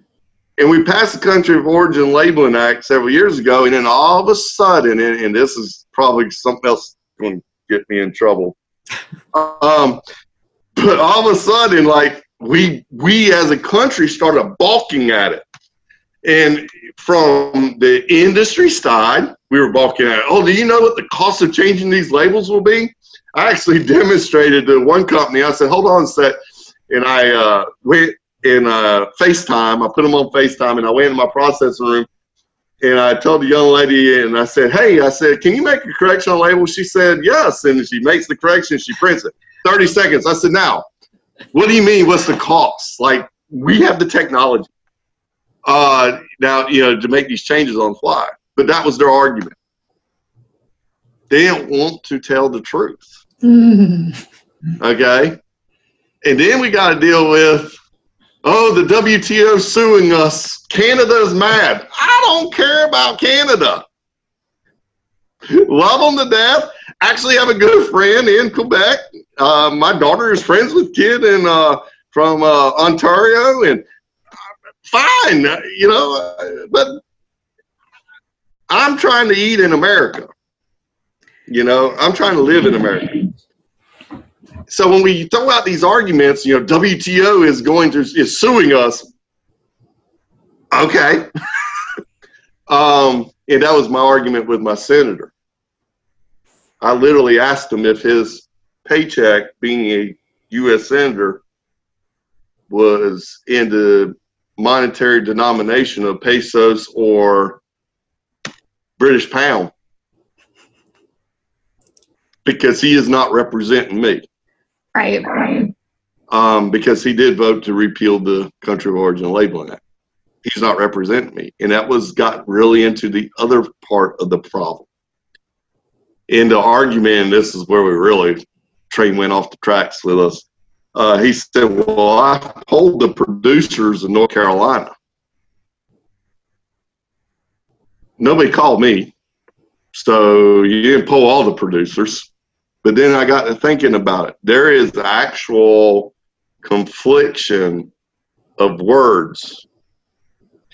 And we passed the Country of Origin Labeling Act several years ago, and then all of a sudden, and, and this is probably something else going to get me in trouble. <laughs> um, but all of a sudden, like we we as a country started balking at it. And from the industry side, we were balking at it. Oh, do you know what the cost of changing these labels will be? I actually <laughs> demonstrated to one company. I said, hold on a sec. And I uh, went in uh, FaceTime. I put them on FaceTime and I went in my processing room and I told the young lady and I said, hey, I said, can you make a correction on label? She said, yes. And she makes the correction. She prints it. 30 seconds. I said, now, what do you mean? What's the cost? Like we have the technology uh, now, you know, to make these changes on the fly. But that was their argument. They didn't want to tell the truth. Mm. Okay. And then we got to deal with oh, the WTO suing us. Canada's mad. I don't care about Canada. Love them to death. Actually, have a good friend in Quebec. Uh, my daughter is friends with kid in uh, from uh, Ontario, and fine, you know. But I'm trying to eat in America. You know, I'm trying to live in America. So when we throw out these arguments, you know, WTO is going to is suing us. Okay. <laughs> um, and that was my argument with my senator. I literally asked him if his paycheck, being a U.S. senator, was in the monetary denomination of pesos or British pound because he is not representing me. Right. Um, because he did vote to repeal the country of origin labeling act. He's not representing me. And that was got really into the other part of the problem. In the argument, and this is where we really train went off the tracks with us. Uh, he said, Well, I told the producers in North Carolina. Nobody called me. So you didn't poll all the producers. But then I got to thinking about it. There is actual confliction of words.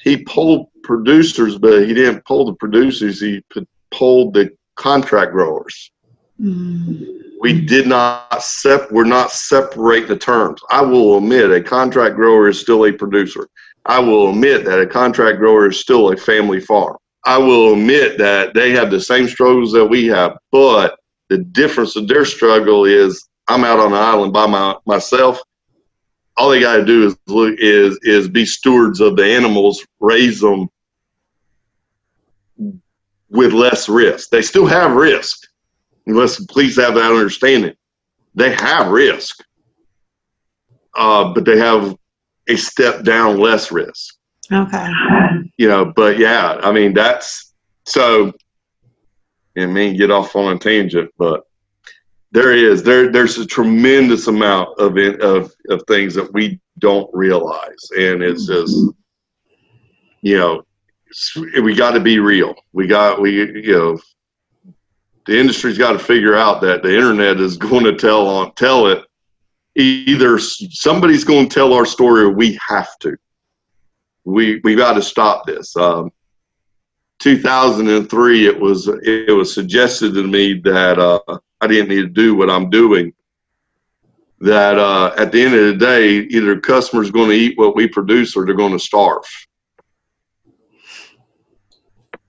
He pulled producers, but he didn't pull the producers. He pulled the contract growers. We did not sep. We're not separate the terms. I will admit a contract grower is still a producer. I will admit that a contract grower is still a family farm. I will admit that they have the same struggles that we have, but the difference of their struggle is I'm out on the island by my, myself. All they got to do is look is is be stewards of the animals, raise them with less risk. They still have risk. Let's please have that understanding. They have risk, uh, but they have a step down less risk. Okay. You know, but yeah, I mean that's so and me get off on a tangent, but there is there there's a tremendous amount of it, of of things that we don't realize, and it's just you know we got to be real. We got we you know the industry's got to figure out that the internet is <laughs> going to tell on tell it either somebody's going to tell our story or we have to. We we got to stop this. Um, 2003, it was it was suggested to me that uh, I didn't need to do what I'm doing. That uh, at the end of the day, either customers going to eat what we produce or they're going to starve.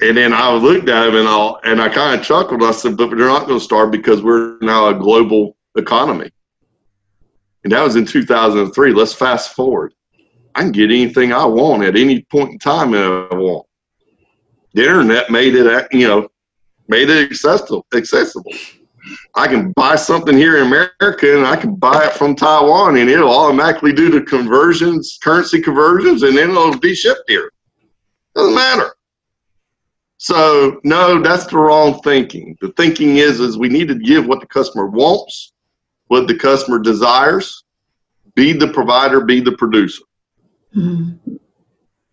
And then I looked at him and I and I kind of chuckled. I said, "But they're not going to starve because we're now a global economy." And that was in 2003. Let's fast forward. I can get anything I want at any point in time that I want the internet made it, uh, you know, made it accessible. Accessible. I can buy something here in America and I can buy it from Taiwan and it'll automatically do the conversions, currency conversions, and then it'll be shipped here. Doesn't matter. So no, that's the wrong thinking. The thinking is is we need to give what the customer wants, what the customer desires, be the provider, be the producer. Mm-hmm.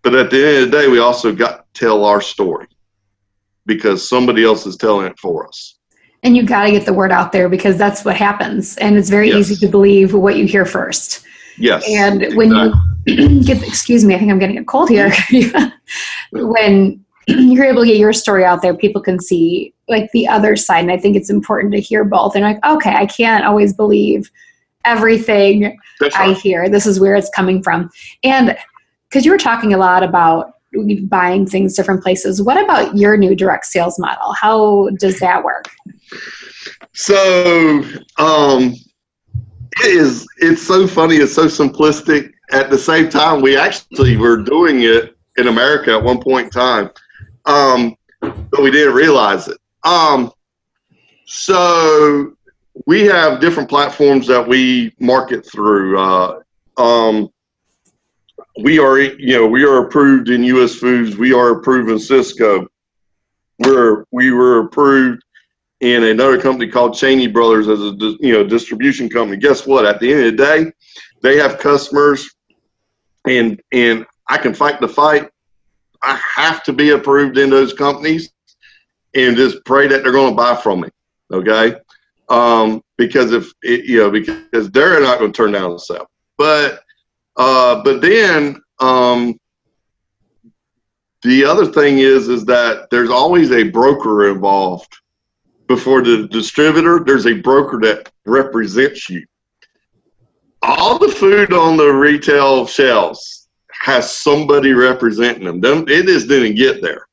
But at the end of the day, we also got to tell our story because somebody else is telling it for us. And you got to get the word out there because that's what happens. And it's very yes. easy to believe what you hear first. Yes. And when you <clears throat> get, excuse me, I think I'm getting a cold here. <laughs> when <clears throat> you're able to get your story out there, people can see like the other side. And I think it's important to hear both. And like, okay, I can't always believe everything right. I hear. This is where it's coming from. And because you were talking a lot about buying things different places. What about your new direct sales model? How does that work? So um, it is. It's so funny. It's so simplistic. At the same time, we actually were doing it in America at one point in time, um, but we didn't realize it. Um, so we have different platforms that we market through. Uh, um, we are, you know, we are approved in U.S. Foods. We are approved in Sysco. We're we were approved in another company called Cheney Brothers as a you know distribution company. Guess what? At the end of the day, they have customers and and I can fight the fight. I have to be approved in those companies, and just pray that they're going to buy from me. Okay, um, because if it, you know because they're not going to turn down the sale. But uh, but then um, the other thing is is that there's always a broker involved before the distributor. There's a broker that represents you. All the food on the retail shelves has somebody representing them. it just didn't get there,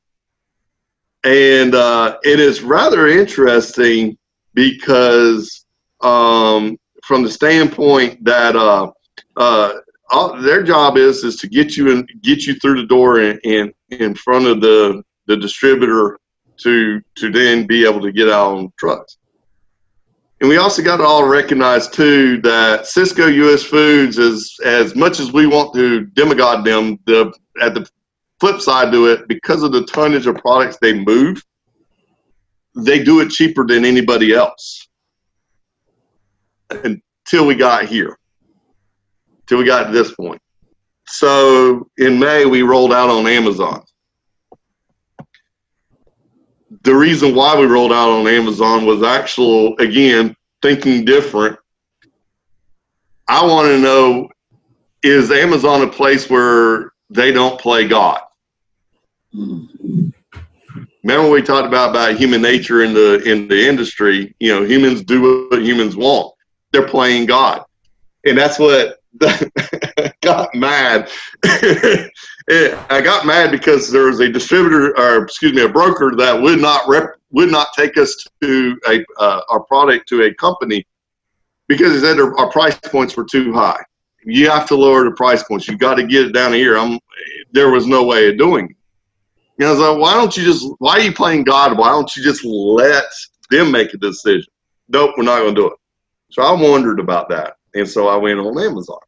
and uh, it is rather interesting because um, from the standpoint that uh, uh, all, their job is is to get you and get you through the door and in, in, in front of the the distributor to to then be able to get out on trucks. And we also got to all recognize too that Sysco US Foods is as much as we want to demigod them, the at the flip side to it, because of the tonnage of products they move, they do it cheaper than anybody else. Until we got here till we got to this point. So in May, we rolled out on Amazon. The reason why we rolled out on Amazon was actual, again, thinking different. I want to know is Amazon a place where they don't play God? Remember we talked about about human nature in the in the industry. You know, humans do what humans want. They're playing God, and that's what <laughs> got mad. <laughs> I got mad because there was a distributor, or excuse me, a broker that would not rep, would not take us to a uh, our product to a company because he said our, our price points were too high. You have to lower the price points. You got to get it down here. I'm, there was no way of doing it. And I was like, why don't you just why are you playing God? Why don't you just let them make a decision? Nope, we're not going to do it. So I wondered about that. And so I went on Amazon.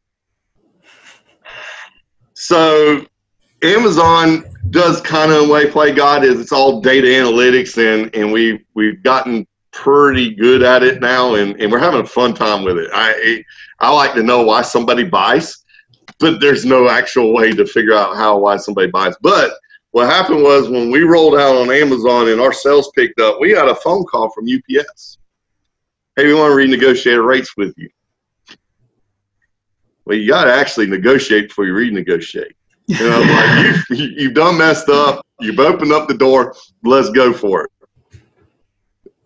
So Amazon does kind of way Play God is. It's all data analytics, and and we we've gotten pretty good at it now, and, and we're having a fun time with it. I I like to know why somebody buys, but there's no actual way to figure out how why somebody buys. But what happened was when we rolled out on Amazon and our sales picked up, we got a phone call from UPS. Hey, we want to renegotiate rates with you. Well, you got to actually negotiate before you renegotiate. You know, like you, you've done messed up. You've opened up the door. Let's go for it.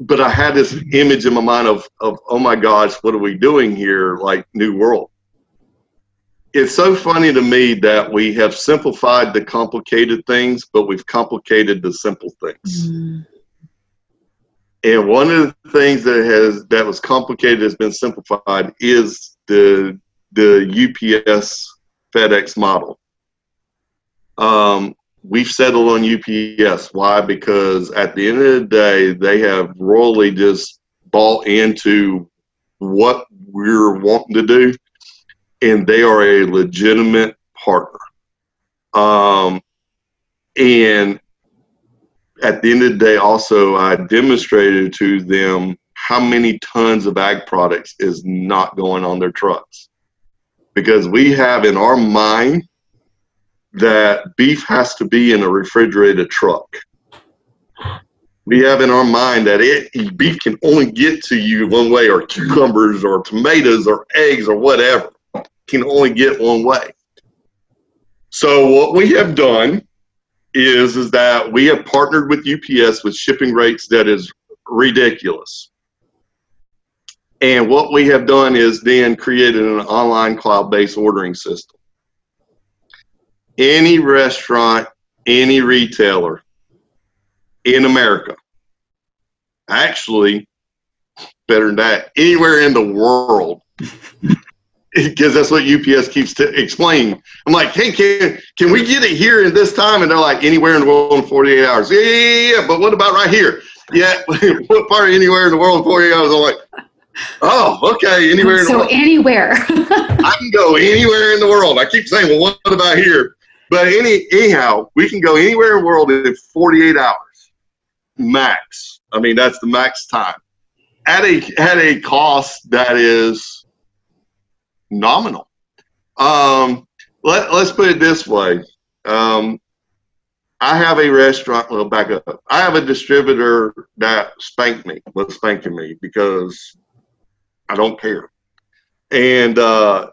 But I had this image in my mind of, of oh my gosh, what are we doing here? Like new world. It's so funny to me that we have simplified the complicated things, but we've complicated the simple things. Mm. And one of the things that has that was complicated has been simplified is the the UPS FedEx model. Um, we've settled on UPS. Why? Because at the end of the day, they have royally just bought into what we're wanting to do, and they are a legitimate partner. Um, and at the end of the day, also, I demonstrated to them how many tons of ag products is not going on their trucks because we have in our mind that beef has to be in a refrigerated truck. We have in our mind that it, beef can only get to you one way, or cucumbers, or tomatoes, or eggs, or whatever can only get one way. So what we have done is is that we have partnered with UPS with shipping rates that is ridiculous. And what we have done is then created an online cloud based ordering system. Any restaurant, any retailer in America, actually, better than that, anywhere in the world, <laughs> because that's what UPS keeps t- explaining. I'm like, hey, can can we get it here in this time? And they're like, anywhere in the world in 48 hours. Yeah, yeah, yeah. But what about right here? Yeah, <laughs> what part of anywhere in the world in 48 hours? I'm like, Oh, okay. Anywhere in so the world. anywhere. <laughs> I can go anywhere in the world. I keep saying, well, what about here? But any anyhow, we can go anywhere in the world in 48 hours max. I mean, that's the max time at a at a cost that is nominal. Um, let, let's put it this way. Um, I have a restaurant. Well, back up. I have a distributor that spanked me, was spanking me because I don't care. And uh,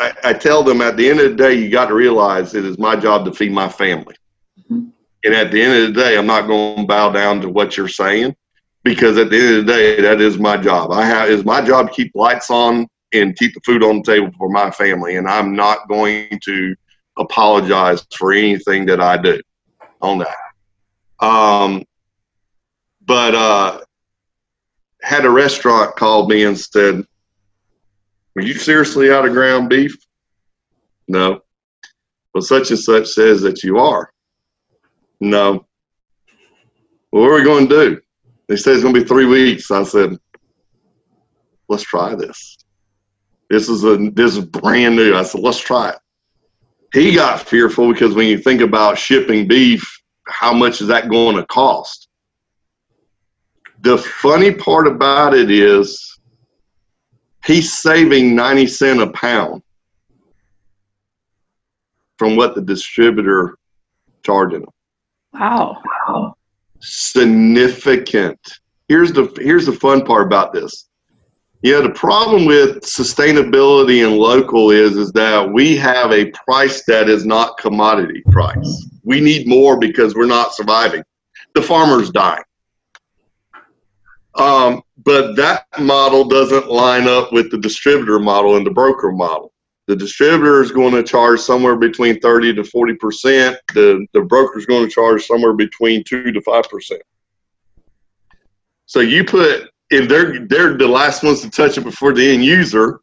I, I, tell them at the end of the day, you got to realize it is my job to feed my family. Mm-hmm. And at the end of the day, I'm not going to bow down to what you're saying because at the end of the day, that is my job. I have is my job to keep lights on and keep the food on the table for my family, and I'm not going to apologize for anything that I do on that. Um, but uh, had a restaurant called me and said, "Are you seriously out of ground beef?" No. Well, such and such says that you are. No. Well, what are we going to do? They said it's going to be three weeks. I said, let's try this. This is a this is brand new. I said, let's try it. He got fearful because when you think about shipping beef, how much is that going to cost? The funny part about it is he's saving 90 cent a pound from what the distributor charging him. Wow. wow. Significant. Here's the here's the fun part about this. Yeah, the problem with sustainability and local is is that we have a price that is not commodity price. We need more because we're not surviving. The farmer's dying. Um, but that model doesn't line up with the distributor model and the broker model. The distributor is going to charge somewhere between 30 to 40 percent. The the broker is going to charge somewhere between two to five percent. So you put and they're they're the last ones to touch it before the end user.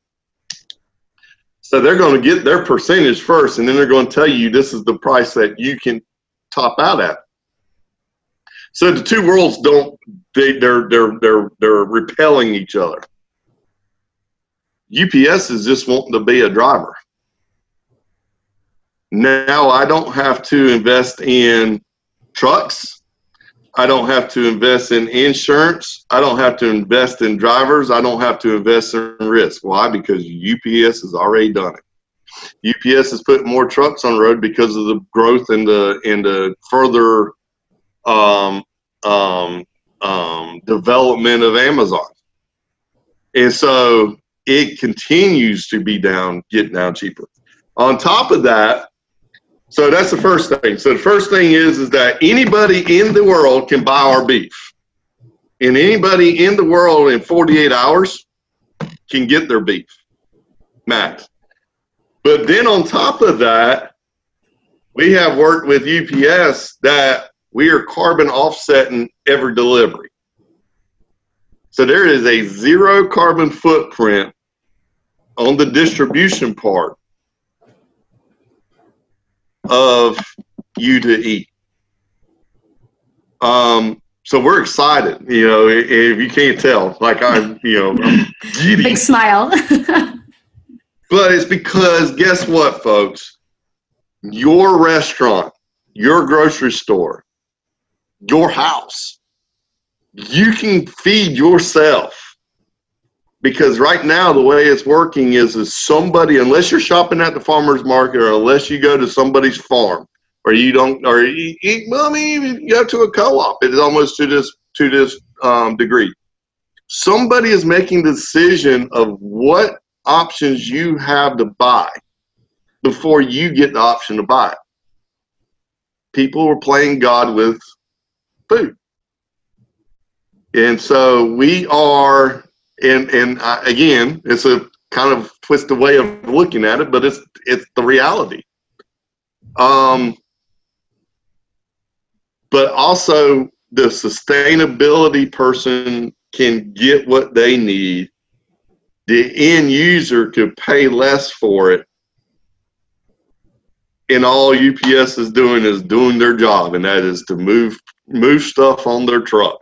So they're going to get their percentage first, and then they're going to tell you this is the price that you can top out at. So the two worlds don't they they're they're they're they're repelling each other. UPS is just wanting to be a driver. Now I don't have to invest in trucks. I don't have to invest in insurance. I don't have to invest in drivers. I don't have to invest in risk. Why? Because UPS has already done it. UPS has put more trucks on the road because of the growth and the and the further um, um, um, development of Amazon, and so it continues to be down, getting down cheaper. On top of that, so that's the first thing. So the first thing is is that anybody in the world can buy our beef. And anybody in the world in 48 hours can get their beef. Max. But then on top of that, we have worked with UPS that we are carbon offsetting every delivery. So there is a zero carbon footprint on the distribution part of you to eat. Um, so we're excited, you know, if you can't tell, like I'm, you know, I'm giddy. Big smile. <laughs> but it's because guess what, folks? Your restaurant, your grocery store, your house, you can feed yourself. Because right now the way it's working is is somebody unless you're shopping at the farmers market or unless you go to somebody's farm or you don't or you, you well, I mean you go to a co-op it's almost to this to this um, degree. Somebody is making the decision of what options you have to buy before you get the option to buy it. People were playing god with food and so we are and and uh, again, it's a kind of twisted way of looking at it, but it's it's the reality. Um, but also the sustainability person can get what they need. The end user could pay less for it. And all UPS is doing is doing their job, and that is to move move stuff on their truck.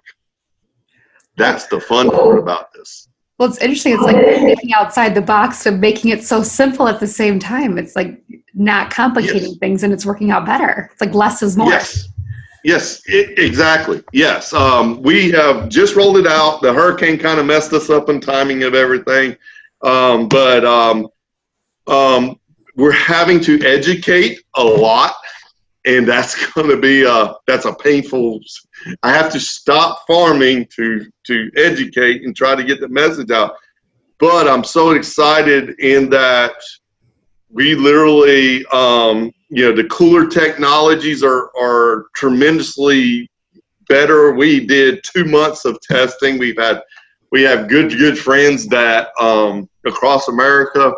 That's the fun part about this. Well, it's interesting. It's like thinking outside the box and making it so simple at the same time. It's like not complicating yes. things and it's working out better. It's like less is more. Yes. Yes, it, exactly. Yes. Um, we have just rolled it out. The hurricane kind of messed us up in timing of everything. Um, but um, um, we're having to educate a lot, and that's <laughs> going to be a that's a painful. I have to stop farming to to educate and try to get the message out. But I'm so excited in that we literally, um, you know, the cooler technologies are are tremendously better. We did two months of testing. We've had we have good good friends that um, across America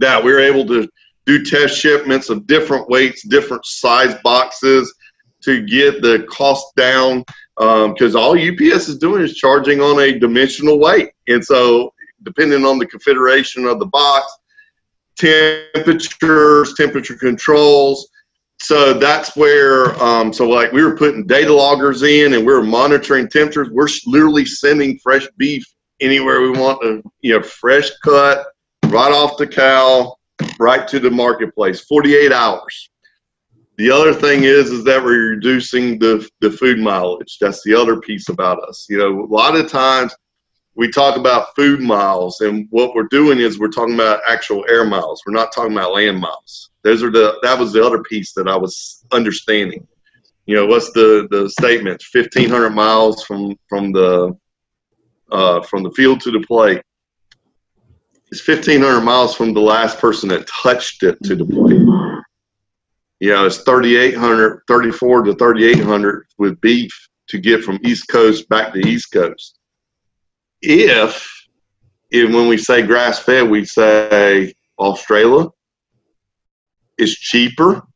that we're able to do test shipments of different weights, different size boxes to get the cost down. Because um, all UPS is doing is charging on a dimensional weight, and so depending on the configuration of the box, temperatures, temperature controls. So that's where, um, so like we were putting data loggers in and we were monitoring temperatures. We're literally sending fresh beef anywhere we want to, you know, fresh cut, right off the cow, right to the marketplace, 48 hours. The other thing is, is that we're reducing the, the food mileage. That's the other piece about us. You know, a lot of times we talk about food miles, and what we're doing is we're talking about actual air miles. We're not talking about land miles. Those are the that was the other piece that I was understanding. You know, what's the the statement? Fifteen hundred miles from from the uh, from the field to the plate it's 1,500 miles from the last person that touched it to the plate. You know, it's 3,800, 34 to 3,800 with beef to get from East Coast back to East Coast. If, if when we say grass fed, we say Australia is cheaper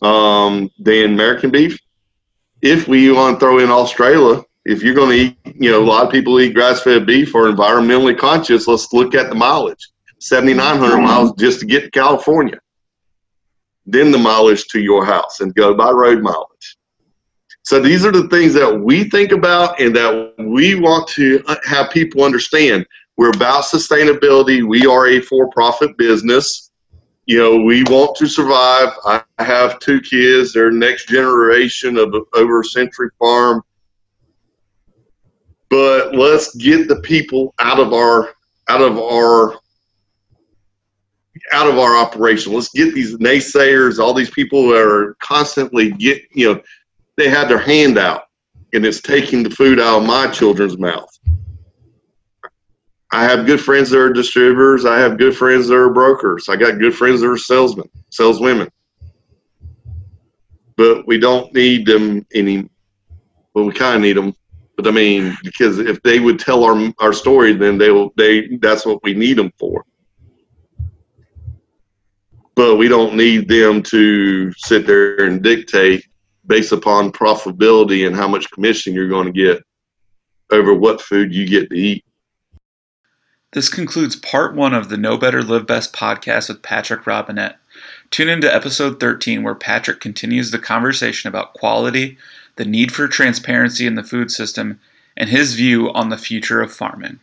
um, than American beef. If we want to throw in Australia, if you're going to eat, you know, a lot of people eat grass-fed beef or environmentally conscious. Let's look at the mileage: 7,900 miles just to get to California. Then the mileage to your house, and go by road mileage. So these are the things that we think about and that we want to uh, have people understand. We're about sustainability. We are a for-profit business. You know, we want to survive. I have two kids. They're next generation of over century farm but let's get the people out of our out of our out of our operation. Let's get these naysayers, all these people who are constantly get you know, they have their hand out and it's taking the food out of my children's mouth. I have good friends that are distributors. I have good friends that are brokers. I got good friends that are salesmen, saleswomen. But we don't need them any. Well, we kind of need them but I mean, because if they would tell our our story, then they will. They that's what we need them for. But we don't need them to sit there and dictate based upon profitability and how much commission you're going to get over what food you get to eat. This concludes part one of the Know Better Live Best podcast with Patrick Robinette. Tune into episode 13, where Patrick continues the conversation about quality, the need for transparency in the food system, and his view on the future of farming.